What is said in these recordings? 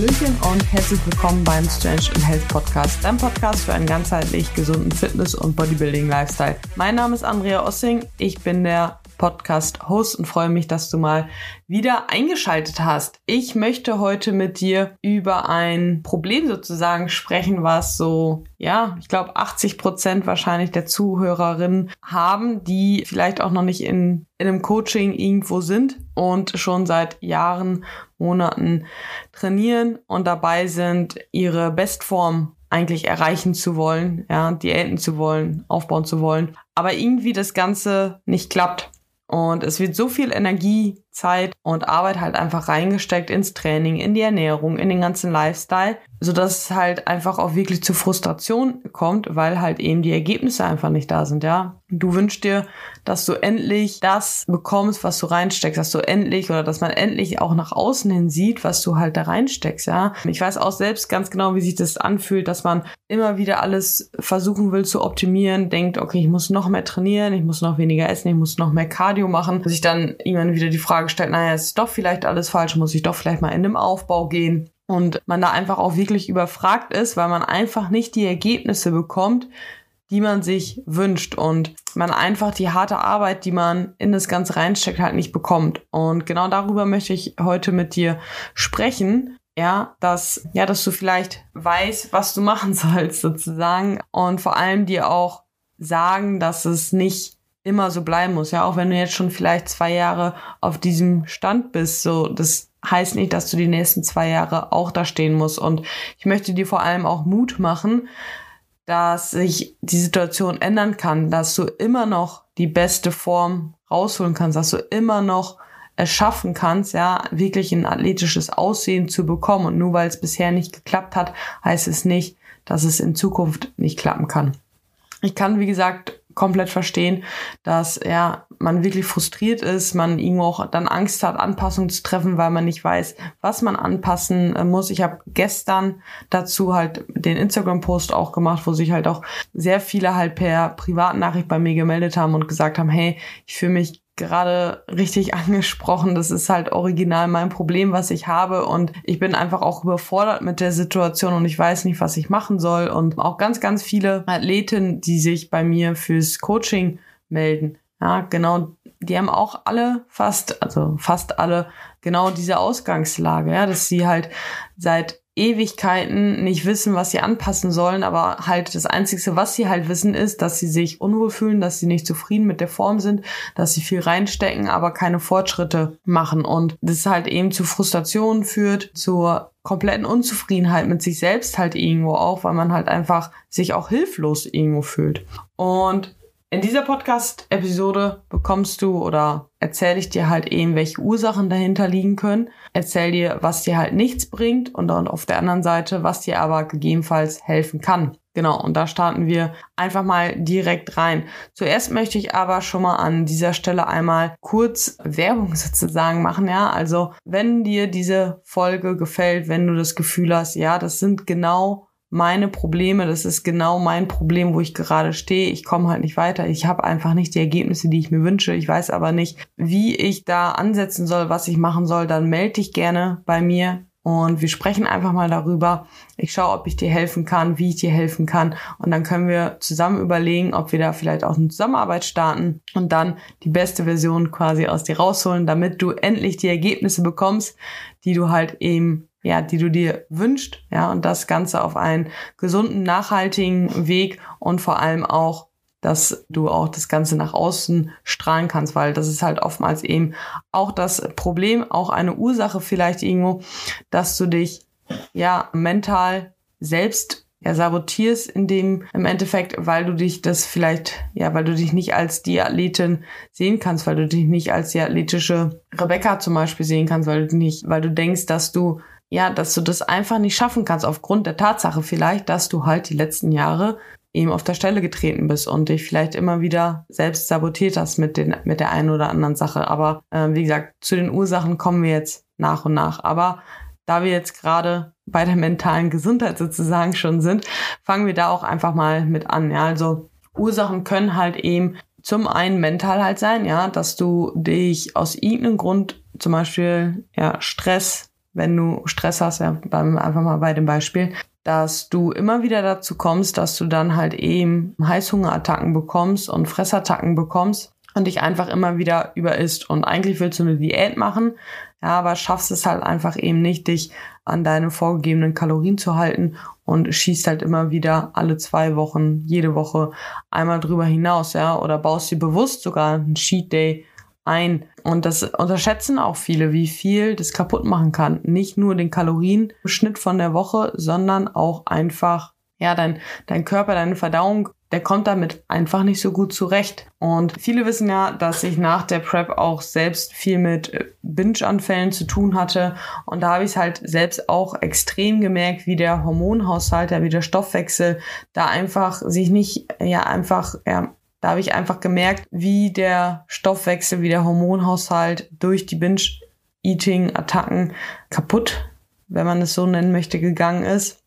Hallöchen und herzlich willkommen beim Strange and Health Podcast, dein Podcast für einen ganzheitlich gesunden Fitness- und Bodybuilding-Lifestyle. Mein Name ist Andrea Ossing, ich bin der Podcast-Host und freue mich, dass du mal wieder eingeschaltet hast. Ich möchte heute mit dir über ein Problem sozusagen sprechen, was so, ja, ich glaube 80 Prozent wahrscheinlich der Zuhörerinnen haben, die vielleicht auch noch nicht in, in einem Coaching irgendwo sind und schon seit Jahren, Monaten trainieren und dabei sind, ihre Bestform eigentlich erreichen zu wollen, ja, Diäten zu wollen, aufbauen zu wollen, aber irgendwie das Ganze nicht klappt. Und es wird so viel Energie, Zeit und Arbeit halt einfach reingesteckt ins Training, in die Ernährung, in den ganzen Lifestyle, so dass es halt einfach auch wirklich zu Frustration kommt, weil halt eben die Ergebnisse einfach nicht da sind, ja. Du wünschst dir, dass du endlich das bekommst, was du reinsteckst, dass du endlich oder dass man endlich auch nach außen hin sieht, was du halt da reinsteckst, ja. Ich weiß auch selbst ganz genau, wie sich das anfühlt, dass man immer wieder alles versuchen will zu optimieren, denkt, okay, ich muss noch mehr trainieren, ich muss noch weniger essen, ich muss noch mehr Cardio machen, dass ich dann irgendwann wieder die Frage stellt, naja, ist doch vielleicht alles falsch, muss ich doch vielleicht mal in den Aufbau gehen und man da einfach auch wirklich überfragt ist, weil man einfach nicht die Ergebnisse bekommt, die man sich wünscht und man einfach die harte Arbeit, die man in das Ganze reinsteckt, halt nicht bekommt. Und genau darüber möchte ich heute mit dir sprechen. Ja, dass, ja, dass du vielleicht weißt, was du machen sollst sozusagen und vor allem dir auch sagen, dass es nicht immer so bleiben muss. Ja, auch wenn du jetzt schon vielleicht zwei Jahre auf diesem Stand bist, so, das heißt nicht, dass du die nächsten zwei Jahre auch da stehen musst. Und ich möchte dir vor allem auch Mut machen, dass sich die Situation ändern kann, dass du immer noch die beste Form rausholen kannst, dass du immer noch es schaffen kannst, ja, wirklich ein athletisches Aussehen zu bekommen. Und nur weil es bisher nicht geklappt hat, heißt es nicht, dass es in Zukunft nicht klappen kann. Ich kann, wie gesagt, komplett verstehen, dass ja man wirklich frustriert ist, man irgendwo auch dann Angst hat, Anpassungen zu treffen, weil man nicht weiß, was man anpassen äh, muss. Ich habe gestern dazu halt den Instagram-Post auch gemacht, wo sich halt auch sehr viele halt per Privatnachricht bei mir gemeldet haben und gesagt haben, hey, ich fühle mich gerade richtig angesprochen. Das ist halt original mein Problem, was ich habe. Und ich bin einfach auch überfordert mit der Situation und ich weiß nicht, was ich machen soll. Und auch ganz, ganz viele Athleten, die sich bei mir fürs Coaching melden. Ja, genau. Die haben auch alle fast, also fast alle genau diese Ausgangslage, ja, dass sie halt seit Ewigkeiten nicht wissen, was sie anpassen sollen, aber halt das Einzige, was sie halt wissen, ist, dass sie sich unwohl fühlen, dass sie nicht zufrieden mit der Form sind, dass sie viel reinstecken, aber keine Fortschritte machen und das halt eben zu Frustrationen führt, zur kompletten Unzufriedenheit mit sich selbst halt irgendwo auch, weil man halt einfach sich auch hilflos irgendwo fühlt. Und in dieser Podcast-Episode bekommst du oder erzähle ich dir halt eben, welche Ursachen dahinter liegen können. Erzähl dir, was dir halt nichts bringt und dann auf der anderen Seite, was dir aber gegebenenfalls helfen kann. Genau, und da starten wir einfach mal direkt rein. Zuerst möchte ich aber schon mal an dieser Stelle einmal kurz Werbung sozusagen machen, ja. Also, wenn dir diese Folge gefällt, wenn du das Gefühl hast, ja, das sind genau meine Probleme, das ist genau mein Problem, wo ich gerade stehe. Ich komme halt nicht weiter. Ich habe einfach nicht die Ergebnisse, die ich mir wünsche. Ich weiß aber nicht, wie ich da ansetzen soll, was ich machen soll. Dann melde dich gerne bei mir und wir sprechen einfach mal darüber. Ich schaue, ob ich dir helfen kann, wie ich dir helfen kann. Und dann können wir zusammen überlegen, ob wir da vielleicht auch eine Zusammenarbeit starten und dann die beste Version quasi aus dir rausholen, damit du endlich die Ergebnisse bekommst, die du halt eben ja, die du dir wünscht, ja, und das Ganze auf einen gesunden, nachhaltigen Weg und vor allem auch, dass du auch das Ganze nach außen strahlen kannst, weil das ist halt oftmals eben auch das Problem, auch eine Ursache vielleicht irgendwo, dass du dich ja mental selbst ja, sabotierst in dem, im Endeffekt, weil du dich das vielleicht, ja, weil du dich nicht als die Athletin sehen kannst, weil du dich nicht als die athletische Rebecca zum Beispiel sehen kannst, weil du nicht, weil du denkst, dass du ja, dass du das einfach nicht schaffen kannst, aufgrund der Tatsache vielleicht, dass du halt die letzten Jahre eben auf der Stelle getreten bist und dich vielleicht immer wieder selbst sabotiert hast mit, den, mit der einen oder anderen Sache. Aber äh, wie gesagt, zu den Ursachen kommen wir jetzt nach und nach. Aber da wir jetzt gerade bei der mentalen Gesundheit sozusagen schon sind, fangen wir da auch einfach mal mit an. Ja, also Ursachen können halt eben zum einen mental halt sein, ja, dass du dich aus irgendeinem Grund, zum Beispiel ja, Stress, wenn du Stress hast, ja, einfach mal bei dem Beispiel, dass du immer wieder dazu kommst, dass du dann halt eben Heißhungerattacken bekommst und Fressattacken bekommst und dich einfach immer wieder überisst. Und eigentlich willst du eine Diät machen, ja, aber schaffst es halt einfach eben nicht, dich an deine vorgegebenen Kalorien zu halten und schießt halt immer wieder alle zwei Wochen, jede Woche einmal drüber hinaus, ja, oder baust dir bewusst sogar einen Cheat Day ein. Und das unterschätzen auch viele, wie viel das kaputt machen kann. Nicht nur den Kalorienschnitt von der Woche, sondern auch einfach, ja, dein, dein Körper, deine Verdauung der kommt damit einfach nicht so gut zurecht. Und viele wissen ja, dass ich nach der Prep auch selbst viel mit äh, Binge-Anfällen zu tun hatte. Und da habe ich es halt selbst auch extrem gemerkt, wie der Hormonhaushalt, wie der Stoffwechsel da einfach sich nicht, ja, einfach, ja, da habe ich einfach gemerkt, wie der Stoffwechsel, wie der Hormonhaushalt durch die Binge-Eating-Attacken kaputt, wenn man es so nennen möchte, gegangen ist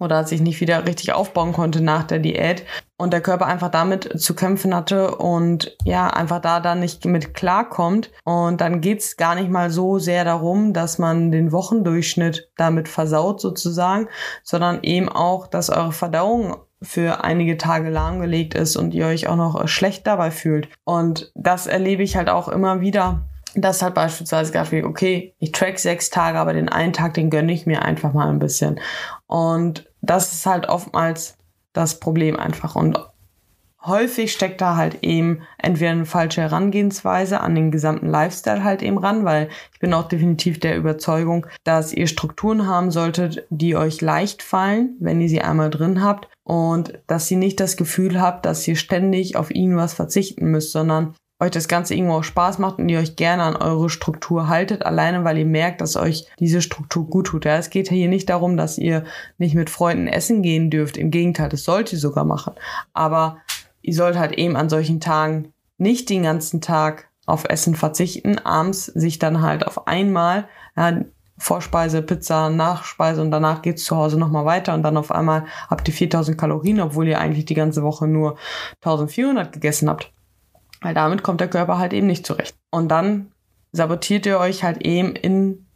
oder sich nicht wieder richtig aufbauen konnte nach der Diät und der Körper einfach damit zu kämpfen hatte und ja, einfach da dann nicht mit klarkommt. Und dann geht's gar nicht mal so sehr darum, dass man den Wochendurchschnitt damit versaut sozusagen, sondern eben auch, dass eure Verdauung für einige Tage lahmgelegt ist und ihr euch auch noch schlecht dabei fühlt. Und das erlebe ich halt auch immer wieder das hat beispielsweise gesagt, wie, okay, ich track sechs Tage, aber den einen Tag, den gönne ich mir einfach mal ein bisschen. Und das ist halt oftmals das Problem einfach. Und häufig steckt da halt eben entweder eine falsche Herangehensweise an den gesamten Lifestyle halt eben ran, weil ich bin auch definitiv der Überzeugung, dass ihr Strukturen haben solltet, die euch leicht fallen, wenn ihr sie einmal drin habt und dass ihr nicht das Gefühl habt, dass ihr ständig auf irgendwas verzichten müsst, sondern euch das Ganze irgendwo auch Spaß macht und ihr euch gerne an eure Struktur haltet, alleine weil ihr merkt, dass euch diese Struktur gut tut. Ja, es geht hier nicht darum, dass ihr nicht mit Freunden essen gehen dürft. Im Gegenteil, das sollt ihr sogar machen. Aber ihr sollt halt eben an solchen Tagen nicht den ganzen Tag auf Essen verzichten, abends sich dann halt auf einmal ja, Vorspeise, Pizza, Nachspeise und danach geht's zu Hause nochmal weiter und dann auf einmal habt ihr 4000 Kalorien, obwohl ihr eigentlich die ganze Woche nur 1400 gegessen habt. Weil damit kommt der Körper halt eben nicht zurecht. Und dann sabotiert ihr euch halt eben in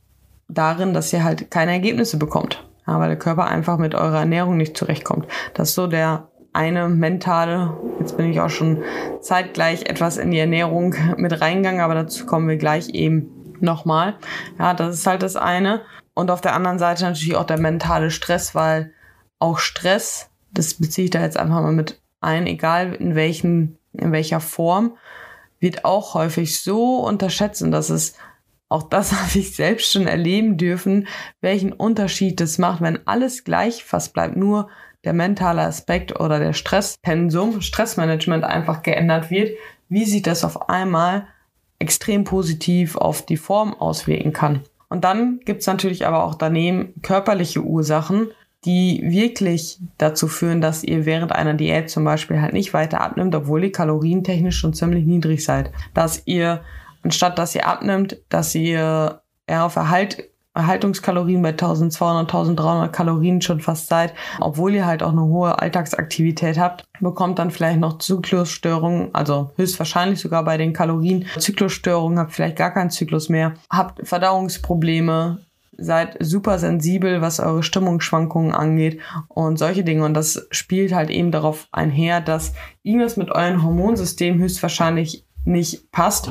darin, dass ihr halt keine Ergebnisse bekommt. Ja, weil der Körper einfach mit eurer Ernährung nicht zurechtkommt. Das ist so der eine mentale, jetzt bin ich auch schon zeitgleich etwas in die Ernährung mit reingegangen, aber dazu kommen wir gleich eben nochmal. Ja, das ist halt das eine. Und auf der anderen Seite natürlich auch der mentale Stress, weil auch Stress, das beziehe ich da jetzt einfach mal mit ein, egal in welchen in welcher Form, wird auch häufig so unterschätzt und das ist auch das habe ich selbst schon erleben dürfen, welchen Unterschied das macht, wenn alles gleich fast bleibt, nur der mentale Aspekt oder der Stresspensum, Stressmanagement einfach geändert wird, wie sich das auf einmal extrem positiv auf die Form auswirken kann. Und dann gibt's natürlich aber auch daneben körperliche Ursachen, die wirklich dazu führen, dass ihr während einer Diät zum Beispiel halt nicht weiter abnimmt, obwohl ihr kalorientechnisch schon ziemlich niedrig seid. Dass ihr, anstatt dass ihr abnimmt, dass ihr eher auf Erhalt, Erhaltungskalorien bei 1200, 1300 Kalorien schon fast seid, obwohl ihr halt auch eine hohe Alltagsaktivität habt, bekommt dann vielleicht noch Zyklusstörungen, also höchstwahrscheinlich sogar bei den Kalorien Zyklusstörungen, habt vielleicht gar keinen Zyklus mehr, habt Verdauungsprobleme, seid super sensibel, was eure Stimmungsschwankungen angeht und solche Dinge. Und das spielt halt eben darauf einher, dass irgendwas mit eurem Hormonsystem höchstwahrscheinlich nicht passt.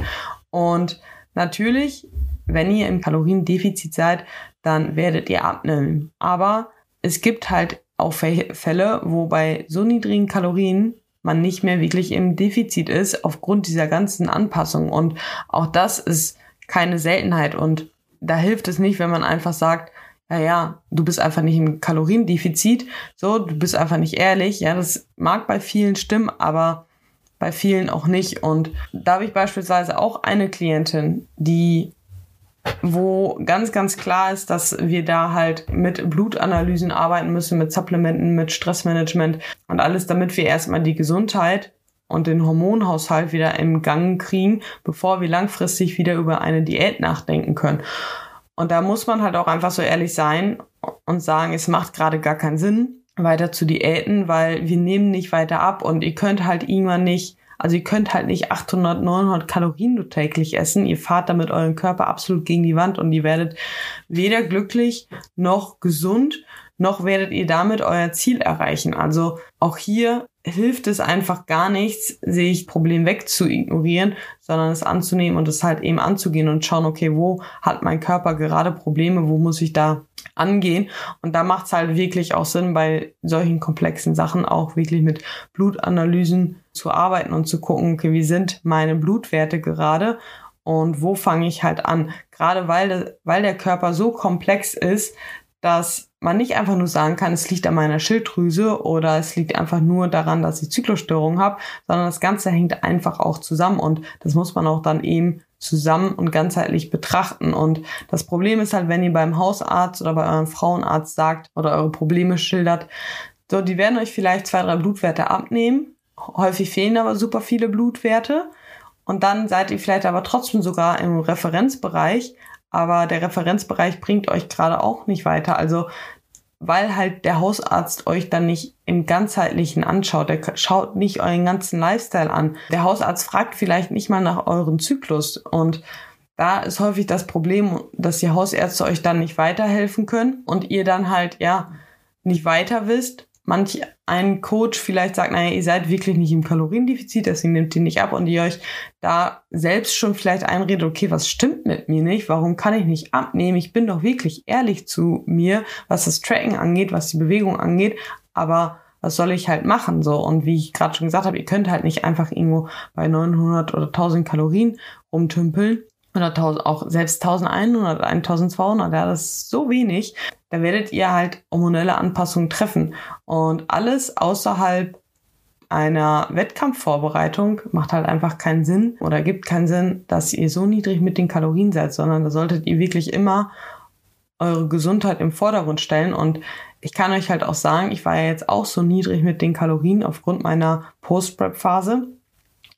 Und natürlich, wenn ihr im Kaloriendefizit seid, dann werdet ihr abnehmen. Aber es gibt halt auch Fälle, wo bei so niedrigen Kalorien man nicht mehr wirklich im Defizit ist aufgrund dieser ganzen Anpassungen. Und auch das ist keine Seltenheit. Und da hilft es nicht, wenn man einfach sagt, ja, ja, du bist einfach nicht im Kaloriendefizit, so, du bist einfach nicht ehrlich. Ja, das mag bei vielen stimmen, aber bei vielen auch nicht. Und da habe ich beispielsweise auch eine Klientin, die wo ganz, ganz klar ist, dass wir da halt mit Blutanalysen arbeiten müssen, mit Supplementen, mit Stressmanagement und alles, damit wir erstmal die Gesundheit und den Hormonhaushalt wieder im Gang kriegen, bevor wir langfristig wieder über eine Diät nachdenken können. Und da muss man halt auch einfach so ehrlich sein und sagen, es macht gerade gar keinen Sinn, weiter zu diäten, weil wir nehmen nicht weiter ab und ihr könnt halt irgendwann nicht Also ihr könnt halt nicht 800, 900 Kalorien nur täglich essen. Ihr fahrt damit euren Körper absolut gegen die Wand und ihr werdet weder glücklich noch gesund, noch werdet ihr damit euer Ziel erreichen. Also auch hier hilft es einfach gar nichts, sich Problem wegzuignorieren, sondern es anzunehmen und es halt eben anzugehen und schauen, okay, wo hat mein Körper gerade Probleme, wo muss ich da angehen. Und da macht es halt wirklich auch Sinn, bei solchen komplexen Sachen auch wirklich mit Blutanalysen zu arbeiten und zu gucken, okay, wie sind meine Blutwerte gerade und wo fange ich halt an. Gerade weil, weil der Körper so komplex ist, dass man nicht einfach nur sagen kann, es liegt an meiner Schilddrüse oder es liegt einfach nur daran, dass ich Zyklusstörungen habe, sondern das Ganze hängt einfach auch zusammen und das muss man auch dann eben zusammen und ganzheitlich betrachten. Und das Problem ist halt, wenn ihr beim Hausarzt oder bei eurem Frauenarzt sagt oder eure Probleme schildert, so, die werden euch vielleicht zwei, drei Blutwerte abnehmen. Häufig fehlen aber super viele Blutwerte. Und dann seid ihr vielleicht aber trotzdem sogar im Referenzbereich, aber der Referenzbereich bringt euch gerade auch nicht weiter. Also weil halt der Hausarzt euch dann nicht im ganzheitlichen anschaut. Der schaut nicht euren ganzen Lifestyle an. Der Hausarzt fragt vielleicht nicht mal nach euren Zyklus und da ist häufig das Problem, dass die Hausärzte euch dann nicht weiterhelfen können und ihr dann halt, ja, nicht weiter wisst manch ein Coach vielleicht sagt, naja, ihr seid wirklich nicht im Kaloriendefizit, deswegen nehmt ihr nicht ab und ihr euch da selbst schon vielleicht einredet, okay, was stimmt mit mir nicht? Warum kann ich nicht abnehmen? Ich bin doch wirklich ehrlich zu mir, was das Tracken angeht, was die Bewegung angeht, aber was soll ich halt machen so und wie ich gerade schon gesagt habe, ihr könnt halt nicht einfach irgendwo bei 900 oder 1000 Kalorien rumtümpeln oder 1000, auch selbst 1100, 1200, ja, das ist so wenig. Da werdet ihr halt hormonelle Anpassungen treffen. Und alles außerhalb einer Wettkampfvorbereitung macht halt einfach keinen Sinn oder gibt keinen Sinn, dass ihr so niedrig mit den Kalorien seid, sondern da solltet ihr wirklich immer eure Gesundheit im Vordergrund stellen. Und ich kann euch halt auch sagen, ich war ja jetzt auch so niedrig mit den Kalorien aufgrund meiner Post-Prep-Phase.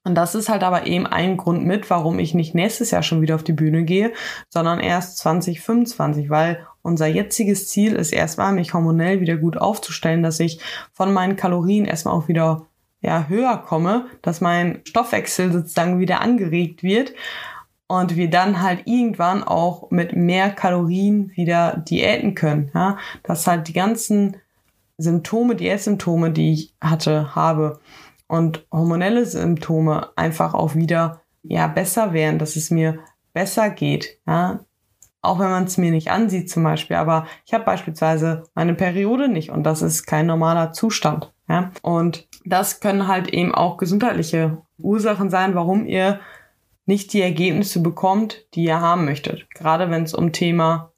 Und das ist halt aber eben ein Grund mit, warum ich nicht nächstes Jahr schon wieder auf die Bühne gehe, sondern erst 2025, weil unser jetziges Ziel ist erstmal, mich hormonell wieder gut aufzustellen, dass ich von meinen Kalorien erstmal auch wieder ja, höher komme, dass mein Stoffwechsel sozusagen wieder angeregt wird und wir dann halt irgendwann auch mit mehr Kalorien wieder diäten können. Ja? Dass halt die ganzen Symptome, Diätsymptome, die ich hatte, habe, und hormonelle Symptome einfach auch wieder ja besser werden, dass es mir besser geht, ja, auch wenn man es mir nicht ansieht zum Beispiel, aber ich habe beispielsweise meine Periode nicht und das ist kein normaler Zustand, ja, und das können halt eben auch gesundheitliche Ursachen sein, warum ihr nicht die Ergebnisse bekommt, die ihr haben möchtet. Gerade wenn es um Thema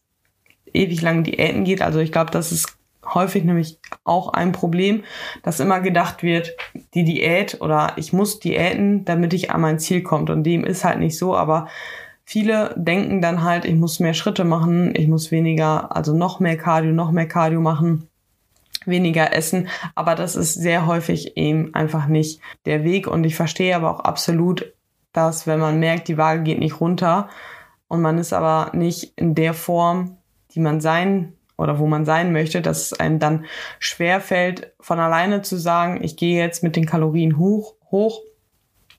ewig lange Diäten geht. Also ich glaube, das ist häufig nämlich auch ein Problem, dass immer gedacht wird, die Diät oder ich muss diäten, damit ich an mein Ziel komme. Und dem ist halt nicht so, aber viele denken dann halt, ich muss mehr Schritte machen, ich muss weniger, also noch mehr Cardio, noch mehr Cardio machen weniger essen, aber das ist sehr häufig eben einfach nicht der Weg und ich verstehe aber auch absolut, dass wenn man merkt, die Waage geht nicht runter und man ist aber nicht in der Form, die man sein oder wo man sein möchte, dass es einem dann schwer fällt, von alleine zu sagen, ich gehe jetzt mit den Kalorien hoch, hoch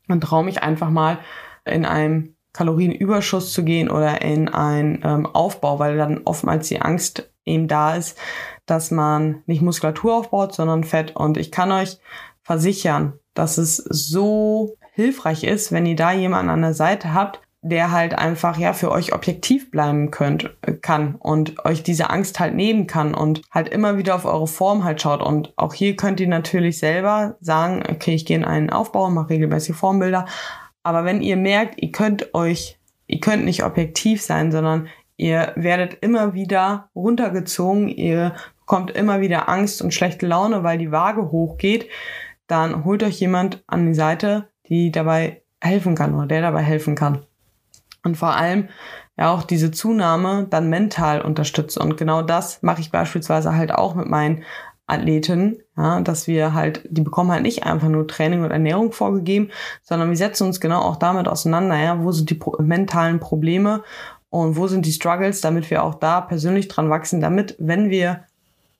und traue mich einfach mal in einem Kalorienüberschuss zu gehen oder in einen ähm, Aufbau, weil dann oftmals die Angst eben da ist, dass man nicht Muskulatur aufbaut, sondern Fett. Und ich kann euch versichern, dass es so hilfreich ist, wenn ihr da jemanden an der Seite habt, der halt einfach ja für euch objektiv bleiben könnt, äh, kann und euch diese Angst halt nehmen kann und halt immer wieder auf eure Form halt schaut. Und auch hier könnt ihr natürlich selber sagen, okay, ich gehe in einen Aufbau, mache regelmäßig Formbilder. Aber wenn ihr merkt, ihr könnt euch, ihr könnt nicht objektiv sein, sondern ihr werdet immer wieder runtergezogen, ihr bekommt immer wieder Angst und schlechte Laune, weil die Waage hochgeht, dann holt euch jemand an die Seite, die dabei helfen kann oder der dabei helfen kann und vor allem ja auch diese Zunahme dann mental unterstütze. Und genau das mache ich beispielsweise halt auch mit meinen Athleten, ja, dass wir halt, die bekommen halt nicht einfach nur Training und Ernährung vorgegeben, sondern wir setzen uns genau auch damit auseinander, ja, wo sind die pro mentalen Probleme und wo sind die Struggles, damit wir auch da persönlich dran wachsen, damit, wenn wir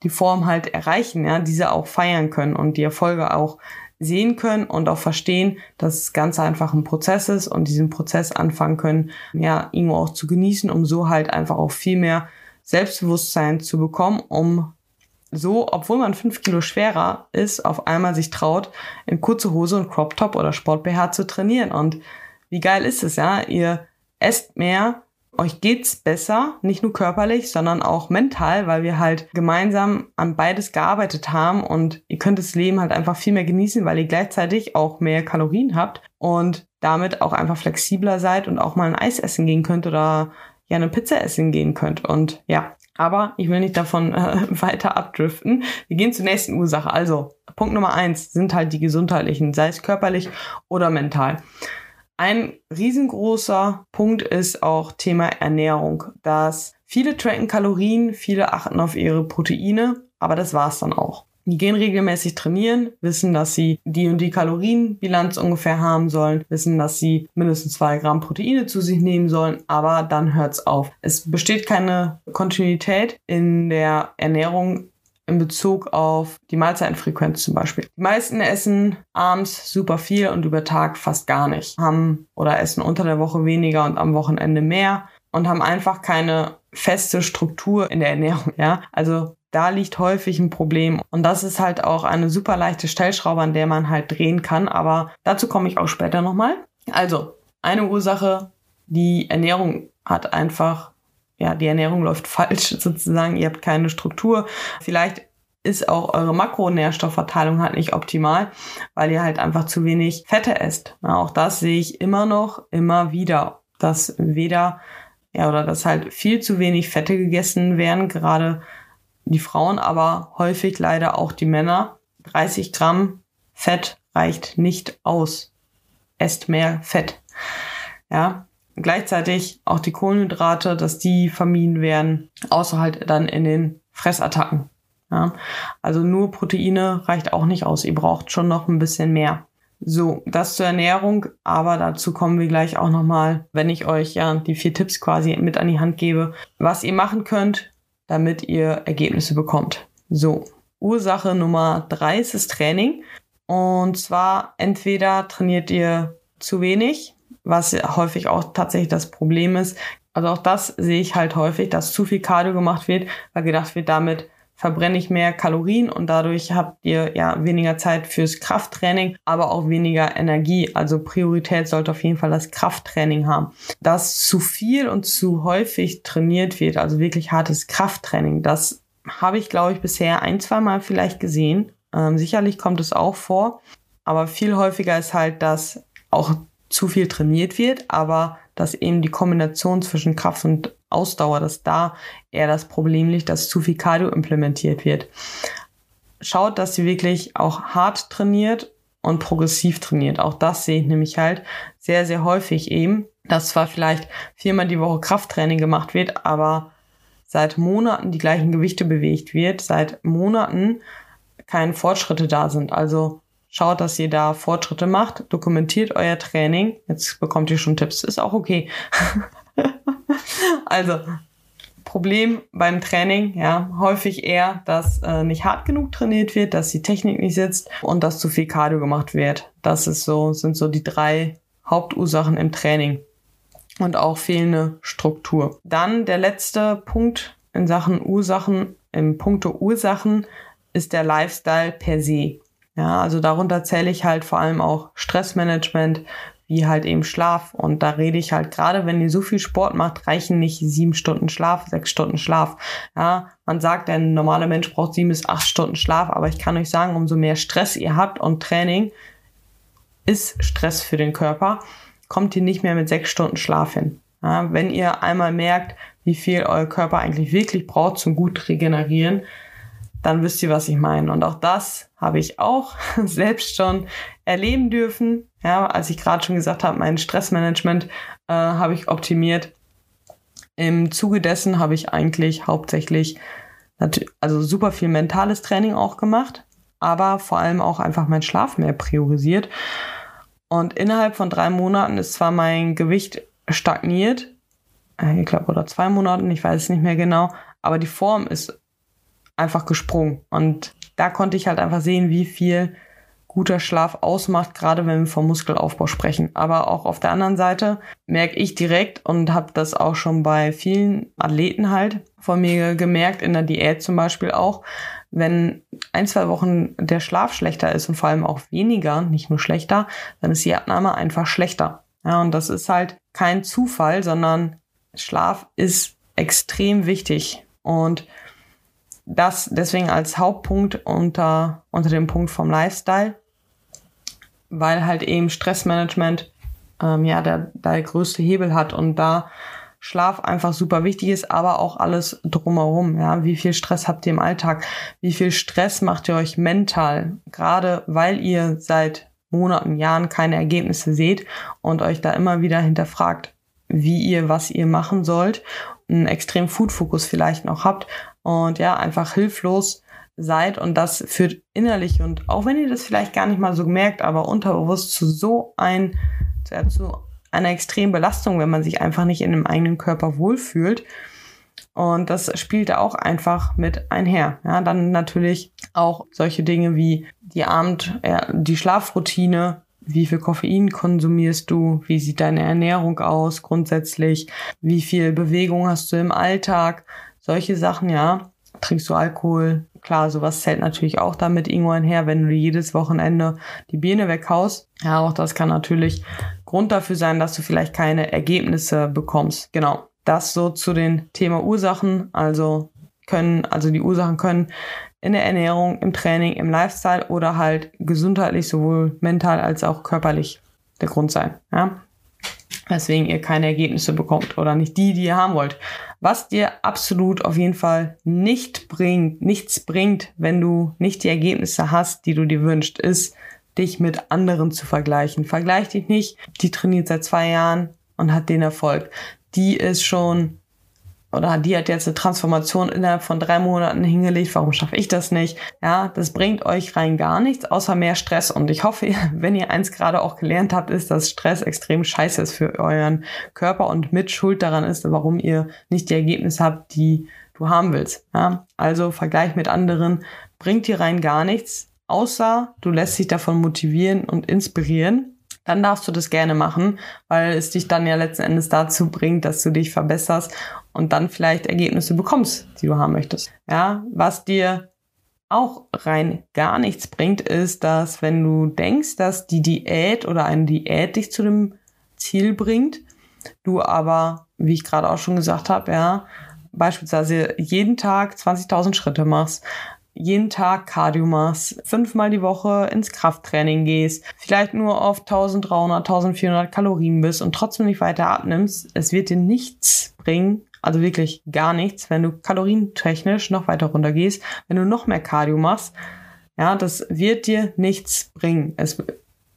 die Form halt erreichen, ja, diese auch feiern können und die Erfolge auch sehen können und auch verstehen, dass es ganz einfach ein Prozess ist und diesen Prozess anfangen können, ja, irgendwo auch zu genießen, um so halt einfach auch viel mehr Selbstbewusstsein zu bekommen, um so, obwohl man fünf Kilo schwerer ist, auf einmal sich traut, in kurze Hose und Crop Top oder Sport BH zu trainieren. Und wie geil ist es, ja? Ihr esst mehr, euch geht's besser, nicht nur körperlich, sondern auch mental, weil wir halt gemeinsam an beides gearbeitet haben und ihr könnt das Leben halt einfach viel mehr genießen, weil ihr gleichzeitig auch mehr Kalorien habt und damit auch einfach flexibler seid und auch mal ein Eis essen gehen könnt oder ja eine Pizza essen gehen könnt. Und ja, aber ich will nicht davon äh, weiter abdriften. Wir gehen zur nächsten Ursache. Also, Punkt Nummer eins sind halt die gesundheitlichen, sei es körperlich oder mental. Ein riesengroßer Punkt ist auch Thema Ernährung, dass viele tracken Kalorien, viele achten auf ihre Proteine, aber das war's dann auch. Die gehen regelmäßig trainieren, wissen, dass sie die und die Kalorienbilanz ungefähr haben sollen, wissen, dass sie mindestens zwei Gramm Proteine zu sich nehmen sollen, aber dann hört's auf. Es besteht keine Kontinuität in der Ernährung in Bezug auf die Mahlzeitenfrequenz zum Beispiel. Die meisten essen abends super viel und über Tag fast gar nicht, haben oder essen unter der Woche weniger und am Wochenende mehr und haben einfach keine feste Struktur in der Ernährung, ja. Also da liegt häufig ein Problem. Und das ist halt auch eine super leichte Stellschraube, an der man halt drehen kann. Aber dazu komme ich auch später nochmal. Also, eine Ursache, die Ernährung hat einfach, ja, die Ernährung läuft falsch sozusagen. Ihr habt keine Struktur. Vielleicht ist auch eure Makronährstoffverteilung halt nicht optimal, weil ihr halt einfach zu wenig Fette esst. Ja, auch das sehe ich immer noch, immer wieder, dass weder, ja, oder dass halt viel zu wenig Fette gegessen werden, gerade die Frauen, aber häufig leider auch die Männer. 30 Gramm Fett reicht nicht aus. Esst mehr Fett. Ja, gleichzeitig auch die Kohlenhydrate, dass die vermieden werden, außer halt dann in den Fressattacken. Ja, also nur Proteine reicht auch nicht aus. Ihr braucht schon noch ein bisschen mehr. So, das zur Ernährung, aber dazu kommen wir gleich auch nochmal, wenn ich euch ja die vier Tipps quasi mit an die Hand gebe, was ihr machen könnt, damit ihr Ergebnisse bekommt. So, Ursache Nummer drei ist das Training. Und zwar entweder trainiert ihr zu wenig, was häufig auch tatsächlich das Problem ist. Also auch das sehe ich halt häufig, dass zu viel Cardio gemacht wird, weil gedacht wird, damit verbrenne ich mehr Kalorien und dadurch habt ihr ja weniger Zeit fürs Krafttraining, aber auch weniger Energie. Also Priorität sollte auf jeden Fall das Krafttraining haben. Dass zu viel und zu häufig trainiert wird, also wirklich hartes Krafttraining, das habe ich, glaube ich, bisher ein, zwei Mal vielleicht gesehen. Ähm, sicherlich kommt es auch vor, aber viel häufiger ist halt, dass auch zu viel trainiert wird, aber dass eben die Kombination zwischen Kraft und Ausdauer, dass da eher das Problem liegt, dass zu viel Cardio implementiert wird. Schaut, dass sie wirklich auch hart trainiert und progressiv trainiert. Auch das sehe ich nämlich halt sehr, sehr häufig eben, dass zwar vielleicht viermal die Woche Krafttraining gemacht wird, aber seit Monaten die gleichen Gewichte bewegt wird, seit Monaten keine Fortschritte da sind. Also Schaut, dass ihr da Fortschritte macht, dokumentiert euer Training. Jetzt bekommt ihr schon Tipps, ist auch okay. also, Problem beim Training, ja, häufig eher, dass äh, nicht hart genug trainiert wird, dass die Technik nicht sitzt und dass zu viel Cardio gemacht wird. Das ist so, sind so die drei Hauptursachen im Training und auch fehlende Struktur. Dann der letzte Punkt in Sachen Ursachen, im Punkto Ursachen ist der Lifestyle per se. Ja, also darunter zähle ich halt vor allem auch Stressmanagement, wie halt eben Schlaf. Und da rede ich halt gerade, wenn ihr so viel Sport macht, reichen nicht sieben Stunden Schlaf, sechs Stunden Schlaf. Ja, man sagt, ein normaler Mensch braucht sieben bis acht Stunden Schlaf, aber ich kann euch sagen, umso mehr Stress ihr habt und Training ist Stress für den Körper, kommt ihr nicht mehr mit sechs Stunden Schlaf hin. Ja, wenn ihr einmal merkt, wie viel euer Körper eigentlich wirklich braucht zum gut regenerieren, dann wisst ihr, was ich meine. Und auch das habe ich auch selbst schon erleben dürfen. Ja, als ich gerade schon gesagt habe, mein Stressmanagement äh, habe ich optimiert. Im Zuge dessen habe ich eigentlich hauptsächlich also super viel mentales Training auch gemacht, aber vor allem auch einfach mein Schlaf mehr priorisiert. Und innerhalb von drei Monaten ist zwar mein Gewicht stagniert, äh, ich glaube, oder zwei Monaten, ich weiß es nicht mehr genau, aber die Form ist einfach gesprungen. Und da konnte ich halt einfach sehen, wie viel guter Schlaf ausmacht, gerade wenn wir vom Muskelaufbau sprechen. Aber auch auf der anderen Seite merke ich direkt und habe das auch schon bei vielen Athleten halt von mir gemerkt, in der Diät zum Beispiel auch, wenn ein, zwei Wochen der Schlaf schlechter ist und vor allem auch weniger, nicht nur schlechter, dann ist die Abnahme einfach schlechter. Ja, und das ist halt kein Zufall, sondern Schlaf ist extrem wichtig. Und das deswegen als Hauptpunkt unter, unter dem Punkt vom Lifestyle, weil halt eben Stressmanagement ähm, ja der, der größte Hebel hat und da Schlaf einfach super wichtig ist, aber auch alles drumherum. Ja, wie viel Stress habt ihr im Alltag? Wie viel Stress macht ihr euch mental? Gerade weil ihr seit Monaten, Jahren keine Ergebnisse seht und euch da immer wieder hinterfragt, wie ihr, was ihr machen sollt, einen extrem Food-Fokus vielleicht noch habt und ja, einfach hilflos seid und das führt innerlich und auch wenn ihr das vielleicht gar nicht mal so merkt, aber unterbewusst zu so ein, ja, zu einer extremen Belastung, wenn man sich einfach nicht in dem eigenen Körper wohlfühlt. Und das spielt auch einfach mit einher. Ja, dann natürlich auch solche Dinge wie die Abend, ja, die Schlafroutine, wie viel Koffein konsumierst du? Wie sieht deine Ernährung aus grundsätzlich? Wie viel Bewegung hast du im Alltag? Solche Sachen, ja. Trinkst du Alkohol? Klar, sowas zählt natürlich auch damit irgendwo einher, wenn du jedes Wochenende die Birne weghaust. Ja, auch das kann natürlich Grund dafür sein, dass du vielleicht keine Ergebnisse bekommst. Genau. Das so zu den Thema Ursachen. Also können, also die Ursachen können in der Ernährung, im Training, im Lifestyle oder halt gesundheitlich sowohl mental als auch körperlich der Grund sein. Ja? Weswegen ihr keine Ergebnisse bekommt oder nicht die, die ihr haben wollt. Was dir absolut auf jeden Fall nicht bringt, nichts bringt, wenn du nicht die Ergebnisse hast, die du dir wünschst, ist, dich mit anderen zu vergleichen. Vergleich dich nicht, die trainiert seit zwei Jahren und hat den Erfolg. Die ist schon oder die hat jetzt eine Transformation innerhalb von drei Monaten hingelegt, warum schaffe ich das nicht? Ja, das bringt euch rein gar nichts, außer mehr Stress. Und ich hoffe, wenn ihr eins gerade auch gelernt habt, ist, dass Stress extrem scheiße ist für euren Körper und mit Schuld daran ist, warum ihr nicht die Ergebnisse habt, die du haben willst. Ja? Also Vergleich mit anderen bringt dir rein gar nichts, außer du lässt dich davon motivieren und inspirieren dann darfst du das gerne machen, weil es dich dann ja letzten Endes dazu bringt, dass du dich verbesserst und dann vielleicht Ergebnisse bekommst, die du haben möchtest. Ja, was dir auch rein gar nichts bringt, ist, dass wenn du denkst, dass die Diät oder eine Diät dich zu dem Ziel bringt, du aber, wie ich gerade auch schon gesagt habe, ja, beispielsweise jeden Tag 20.000 Schritte machst, jeden Tag Cardio machst, fünfmal die Woche ins Krafttraining gehst, vielleicht nur auf 1300, 1400 Kalorien bist und trotzdem nicht weiter abnimmst, es wird dir nichts bringen, also wirklich gar nichts, wenn du kalorientechnisch noch weiter runter gehst, wenn du noch mehr Cardio machst, ja, das wird dir nichts bringen. Es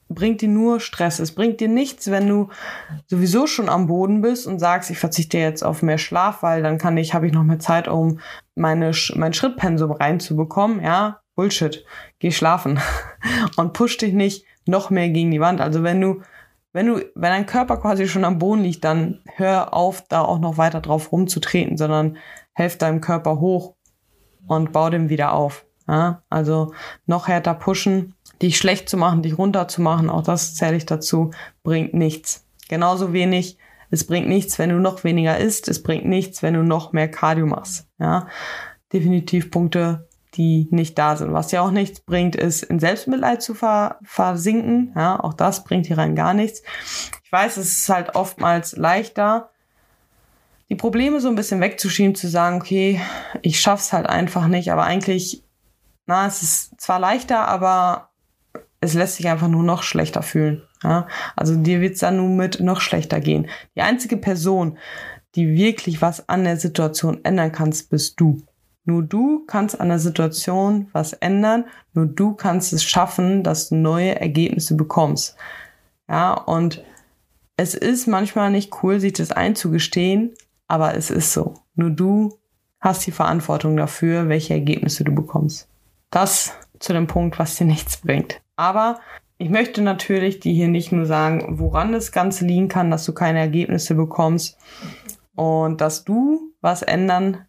bringt dir nur Stress. Es bringt dir nichts, wenn du sowieso schon am Boden bist und sagst, ich verzichte jetzt auf mehr Schlaf, weil dann kann ich, habe ich noch mehr Zeit, um meine, mein Schrittpensum reinzubekommen. Ja, Bullshit. Geh schlafen und push dich nicht noch mehr gegen die Wand. Also wenn du, wenn du, wenn dein Körper quasi schon am Boden liegt, dann hör auf, da auch noch weiter drauf rumzutreten, sondern helf deinem Körper hoch und bau dem wieder auf. Ja, also noch härter pushen dich schlecht zu machen, dich runterzumachen, auch das zähle ich dazu, bringt nichts. Genauso wenig, es bringt nichts, wenn du noch weniger isst, es bringt nichts, wenn du noch mehr Cardio machst. Ja, definitiv Punkte, die nicht da sind. Was ja auch nichts bringt, ist in Selbstmitleid zu versinken. Ja, auch das bringt hier rein gar nichts. Ich weiß, es ist halt oftmals leichter, die Probleme so ein bisschen wegzuschieben, zu sagen, okay, ich schaff's halt einfach nicht, aber eigentlich, na, es ist zwar leichter, aber es lässt sich einfach nur noch schlechter fühlen. Ja? Also dir wird es dann nur mit noch schlechter gehen. Die einzige Person, die wirklich was an der Situation ändern kannst, bist du. Nur du kannst an der Situation was ändern. Nur du kannst es schaffen, dass du neue Ergebnisse bekommst. Ja, und es ist manchmal nicht cool, sich das einzugestehen, aber es ist so. Nur du hast die Verantwortung dafür, welche Ergebnisse du bekommst. Das zu dem Punkt, was dir nichts bringt. Aber ich möchte natürlich dir hier nicht nur sagen, woran das Ganze liegen kann, dass du keine Ergebnisse bekommst und dass du was ändern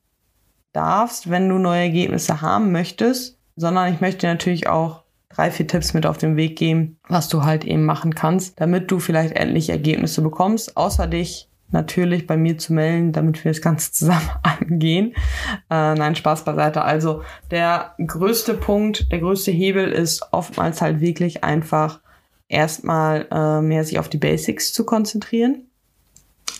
darfst, wenn du neue Ergebnisse haben möchtest, sondern ich möchte natürlich auch drei, vier Tipps mit auf den Weg geben, was du halt eben machen kannst, damit du vielleicht endlich Ergebnisse bekommst, außer dich natürlich bei mir zu melden, damit wir das Ganze zusammen angehen. Äh, nein, Spaß beiseite. Also der größte Punkt, der größte Hebel ist oftmals halt wirklich einfach erstmal äh, mehr sich auf die Basics zu konzentrieren.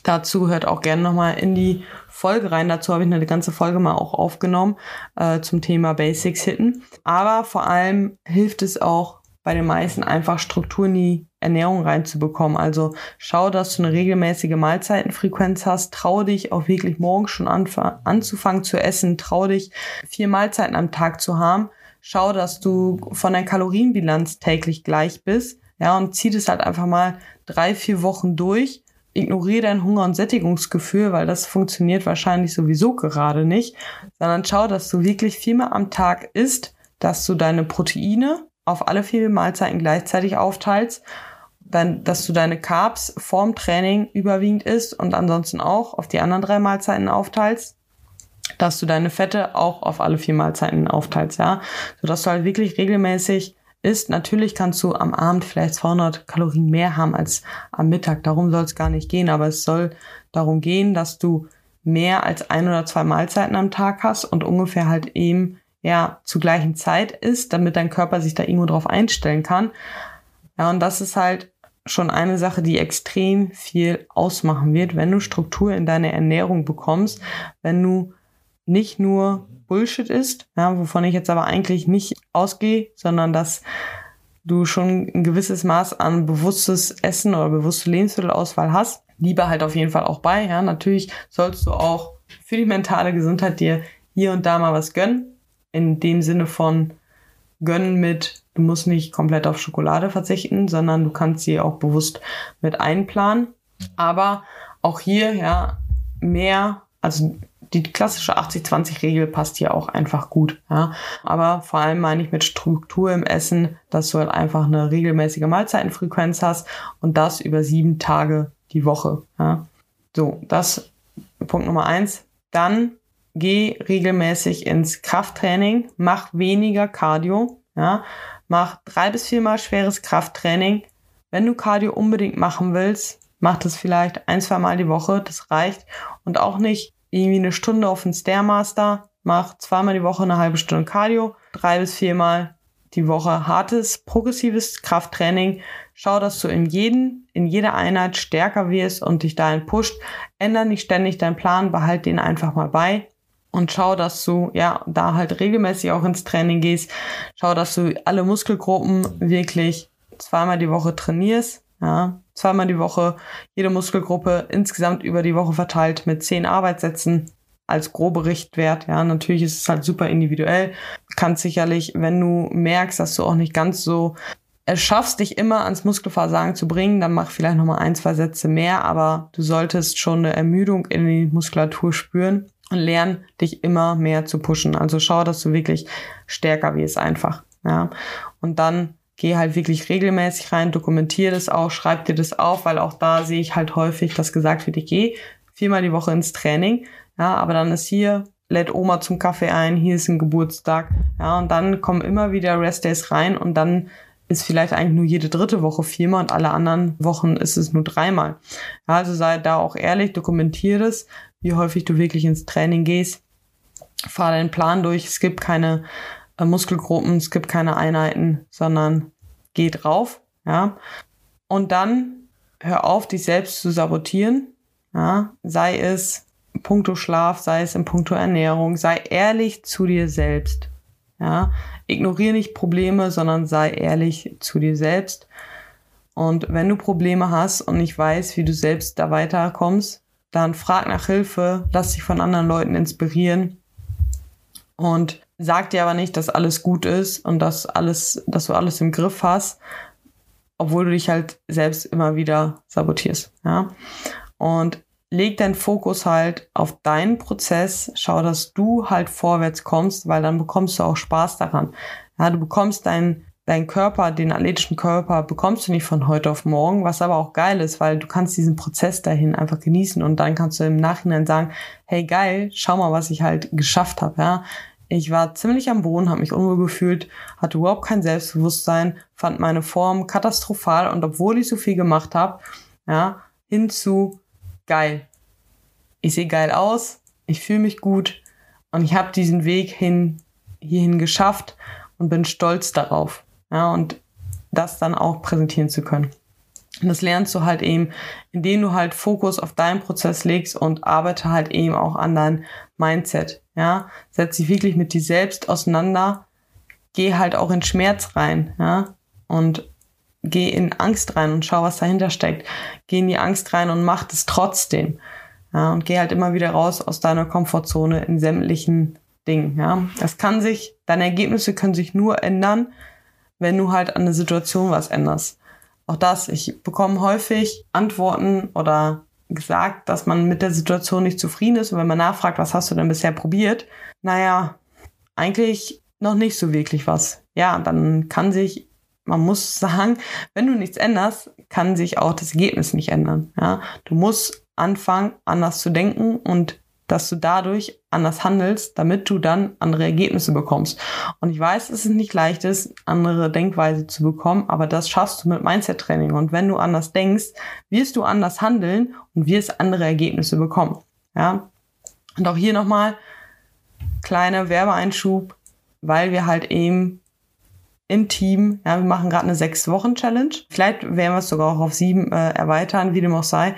Dazu hört auch gerne nochmal in die Folge rein. Dazu habe ich eine ganze Folge mal auch aufgenommen äh, zum Thema Basics hitten. Aber vor allem hilft es auch bei den meisten einfach Struktur in die Ernährung reinzubekommen. Also schau, dass du eine regelmäßige Mahlzeitenfrequenz hast. Trau dich auch wirklich morgens schon anzufangen zu essen. Trau dich vier Mahlzeiten am Tag zu haben. Schau, dass du von der Kalorienbilanz täglich gleich bist. Ja, und zieh das halt einfach mal drei, vier Wochen durch ignoriere dein Hunger- und Sättigungsgefühl, weil das funktioniert wahrscheinlich sowieso gerade nicht, sondern schau, dass du wirklich viermal am Tag isst, dass du deine Proteine auf alle vier Mahlzeiten gleichzeitig aufteilst, dann, dass du deine Carbs vorm Training überwiegend isst und ansonsten auch auf die anderen drei Mahlzeiten aufteilst, dass du deine Fette auch auf alle vier Mahlzeiten aufteilst, ja, sodass du halt wirklich regelmäßig ist, natürlich kannst du am Abend vielleicht 200 Kalorien mehr haben als am Mittag. Darum soll es gar nicht gehen, aber es soll darum gehen, dass du mehr als ein oder zwei Mahlzeiten am Tag hast und ungefähr halt eben ja zur gleichen Zeit ist, damit dein Körper sich da irgendwo drauf einstellen kann. Ja, und das ist halt schon eine Sache, die extrem viel ausmachen wird, wenn du Struktur in deine Ernährung bekommst, wenn du nicht nur Bullshit ist, ja, wovon ich jetzt aber eigentlich nicht ausgehe, sondern dass du schon ein gewisses Maß an bewusstes Essen oder bewusste Lebensmittelauswahl hast. Lieber halt auf jeden Fall auch bei. Ja, natürlich sollst du auch für die mentale Gesundheit dir hier und da mal was gönnen. In dem Sinne von gönnen mit, du musst nicht komplett auf Schokolade verzichten, sondern du kannst sie auch bewusst mit einplanen. Aber auch hier, ja, mehr, also die klassische 80-20-Regel passt hier auch einfach gut. Ja. Aber vor allem meine ich mit Struktur im Essen, dass du halt einfach eine regelmäßige Mahlzeitenfrequenz hast und das über sieben Tage die Woche. Ja. So, das Punkt Nummer eins. Dann geh regelmäßig ins Krafttraining, mach weniger Cardio, ja, mach drei bis viermal schweres Krafttraining. Wenn du Cardio unbedingt machen willst, mach das vielleicht ein, zwei Mal die Woche, das reicht. Und auch nicht irgendwie eine Stunde auf den Stairmaster, mach zweimal die Woche eine halbe Stunde Cardio, drei bis viermal die Woche hartes, progressives Krafttraining. Schau, dass du in jeden, in jeder Einheit stärker wirst und dich dahin pusht. Änder nicht ständig deinen Plan, behalt den einfach mal bei und schau, dass du ja da halt regelmäßig auch ins Training gehst. Schau, dass du alle Muskelgruppen wirklich zweimal die Woche trainierst. Ja, zweimal die Woche, jede Muskelgruppe insgesamt über die Woche verteilt mit zehn Arbeitssätzen als grobe Richtwert. Ja, natürlich ist es halt super individuell. Kannst sicherlich, wenn du merkst, dass du auch nicht ganz so es schaffst, dich immer ans Muskelversagen zu bringen, dann mach vielleicht nochmal ein, zwei Sätze mehr, aber du solltest schon eine Ermüdung in die Muskulatur spüren und lernen, dich immer mehr zu pushen. Also schau, dass du wirklich stärker wirst einfach. Ja. Und dann geh halt wirklich regelmäßig rein, dokumentiere das auch, schreib dir das auf, weil auch da sehe ich halt häufig, dass gesagt wird, ich gehe viermal die Woche ins Training, ja, aber dann ist hier, lädt Oma zum Kaffee ein, hier ist ein Geburtstag, ja, und dann kommen immer wieder Restdays rein und dann ist vielleicht eigentlich nur jede dritte Woche viermal und alle anderen Wochen ist es nur dreimal. Ja, also sei da auch ehrlich, dokumentiere es, wie häufig du wirklich ins Training gehst, fahr deinen Plan durch, es gibt keine äh, Muskelgruppen, es gibt keine Einheiten, sondern geh drauf, ja. Und dann hör auf, dich selbst zu sabotieren, ja. Sei es puncto Schlaf, sei es in puncto Ernährung, sei ehrlich zu dir selbst, ja. Ignoriere nicht Probleme, sondern sei ehrlich zu dir selbst. Und wenn du Probleme hast und nicht weißt, wie du selbst da weiterkommst, dann frag nach Hilfe, lass dich von anderen Leuten inspirieren und sagt dir aber nicht, dass alles gut ist und dass alles, dass du alles im Griff hast, obwohl du dich halt selbst immer wieder sabotierst, ja. Und leg deinen Fokus halt auf deinen Prozess, schau, dass du halt vorwärts kommst, weil dann bekommst du auch Spaß daran. Ja, du bekommst deinen dein Körper, den athletischen Körper bekommst du nicht von heute auf morgen, was aber auch geil ist, weil du kannst diesen Prozess dahin einfach genießen und dann kannst du im Nachhinein sagen, hey geil, schau mal, was ich halt geschafft habe, ja Ich war ziemlich am Boden, habe mich unwohl gefühlt, hatte überhaupt kein Selbstbewusstsein, fand meine Form katastrophal und obwohl ich so viel gemacht habe, ja, hinzu geil. Ich sehe geil aus, ich fühle mich gut und ich habe diesen Weg hin hierhin geschafft und bin stolz darauf. Ja, und das dann auch präsentieren zu können. Und das lernst du halt eben, indem du halt Fokus auf deinen Prozess legst und arbeite halt eben auch an dein Mindset. Ja, setz dich wirklich mit dir selbst auseinander. Geh halt auch in Schmerz rein. Ja, und geh in Angst rein und schau, was dahinter steckt. Geh in die Angst rein und mach es trotzdem. Ja, und geh halt immer wieder raus aus deiner Komfortzone in sämtlichen Dingen. Ja, das kann sich, deine Ergebnisse können sich nur ändern, wenn du halt an der Situation was änderst. Auch das, ich bekomme häufig Antworten oder gesagt, dass man mit der Situation nicht zufrieden ist. Und wenn man nachfragt, was hast du denn bisher probiert? Naja, eigentlich noch nicht so wirklich was. Ja, dann kann sich, man muss sagen, wenn du nichts änderst, kann sich auch das Ergebnis nicht ändern. Ja, du musst anfangen, anders zu denken und dass du dadurch anders handelst, damit du dann andere Ergebnisse bekommst. Und ich weiß, dass es nicht leicht ist, andere Denkweise zu bekommen, aber das schaffst du mit Mindset-Training. Und wenn du anders denkst, wirst du anders handeln und wirst andere Ergebnisse bekommen. Ja. Und auch hier nochmal kleiner Werbeeinschub, weil wir halt eben im Team, ja, wir machen gerade eine sechs Wochen Challenge. Vielleicht werden wir es sogar auch auf sieben äh, erweitern, wie dem auch sei.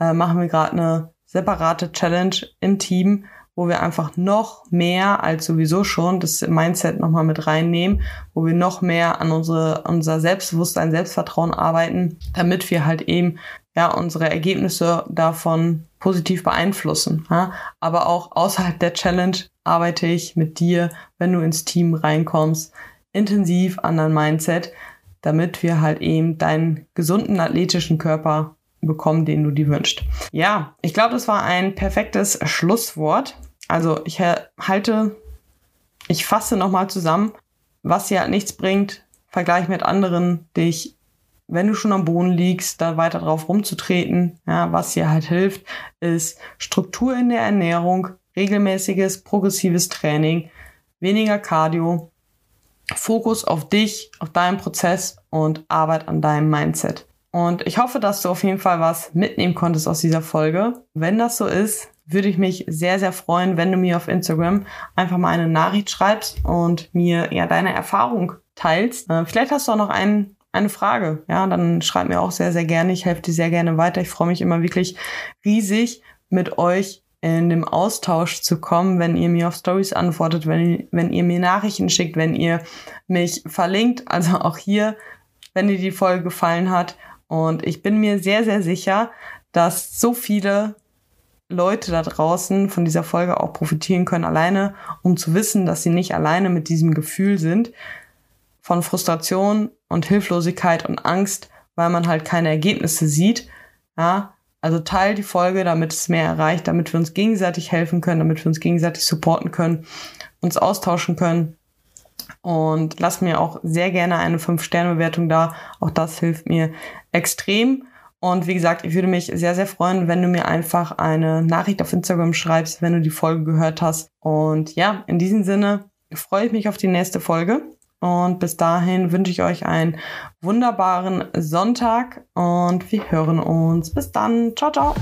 Äh, machen wir gerade eine separate Challenge im Team, wo wir einfach noch mehr als sowieso schon das Mindset nochmal mit reinnehmen, wo wir noch mehr an unsere, unser Selbstbewusstsein, Selbstvertrauen arbeiten, damit wir halt eben ja unsere Ergebnisse davon positiv beeinflussen. Ja? Aber auch außerhalb der Challenge arbeite ich mit dir, wenn du ins Team reinkommst, intensiv an dein Mindset, damit wir halt eben deinen gesunden athletischen Körper bekommen, den du dir wünschst. Ja, ich glaube, das war ein perfektes Schlusswort. Also ich halte, ich fasse nochmal zusammen, was dir halt nichts bringt, Vergleich mit anderen, dich, wenn du schon am Boden liegst, da weiter drauf rumzutreten. Ja, was dir halt hilft, ist Struktur in der Ernährung, regelmäßiges, progressives Training, weniger Cardio, Fokus auf dich, auf deinen Prozess und Arbeit an deinem Mindset. Und ich hoffe, dass du auf jeden Fall was mitnehmen konntest aus dieser Folge. Wenn das so ist, würde ich mich sehr, sehr freuen, wenn du mir auf Instagram einfach mal eine Nachricht schreibst und mir ja deine Erfahrung teilst. Äh, vielleicht hast du auch noch ein, eine Frage. Ja, dann schreib mir auch sehr, sehr gerne. Ich helfe dir sehr gerne weiter. Ich freue mich immer wirklich riesig mit euch in dem Austausch zu kommen, wenn ihr mir auf Stories antwortet, wenn, wenn ihr mir Nachrichten schickt, wenn ihr mich verlinkt. Also auch hier, wenn dir die Folge gefallen hat, und ich bin mir sehr, sehr sicher, dass so viele Leute da draußen von dieser Folge auch profitieren können, alleine, um zu wissen, dass sie nicht alleine mit diesem Gefühl sind von Frustration und Hilflosigkeit und Angst, weil man halt keine Ergebnisse sieht. Ja, also teil die Folge, damit es mehr erreicht, damit wir uns gegenseitig helfen können, damit wir uns gegenseitig supporten können, uns austauschen können und lass mir auch sehr gerne eine 5-Sterne-Bewertung da. Auch das hilft mir extrem. Und wie gesagt, ich würde mich sehr, sehr freuen, wenn du mir einfach eine Nachricht auf Instagram schreibst, wenn du die Folge gehört hast. Und ja, in diesem Sinne freue ich mich auf die nächste Folge. Und bis dahin wünsche ich euch einen wunderbaren Sonntag und wir hören uns. Bis dann. Ciao, ciao.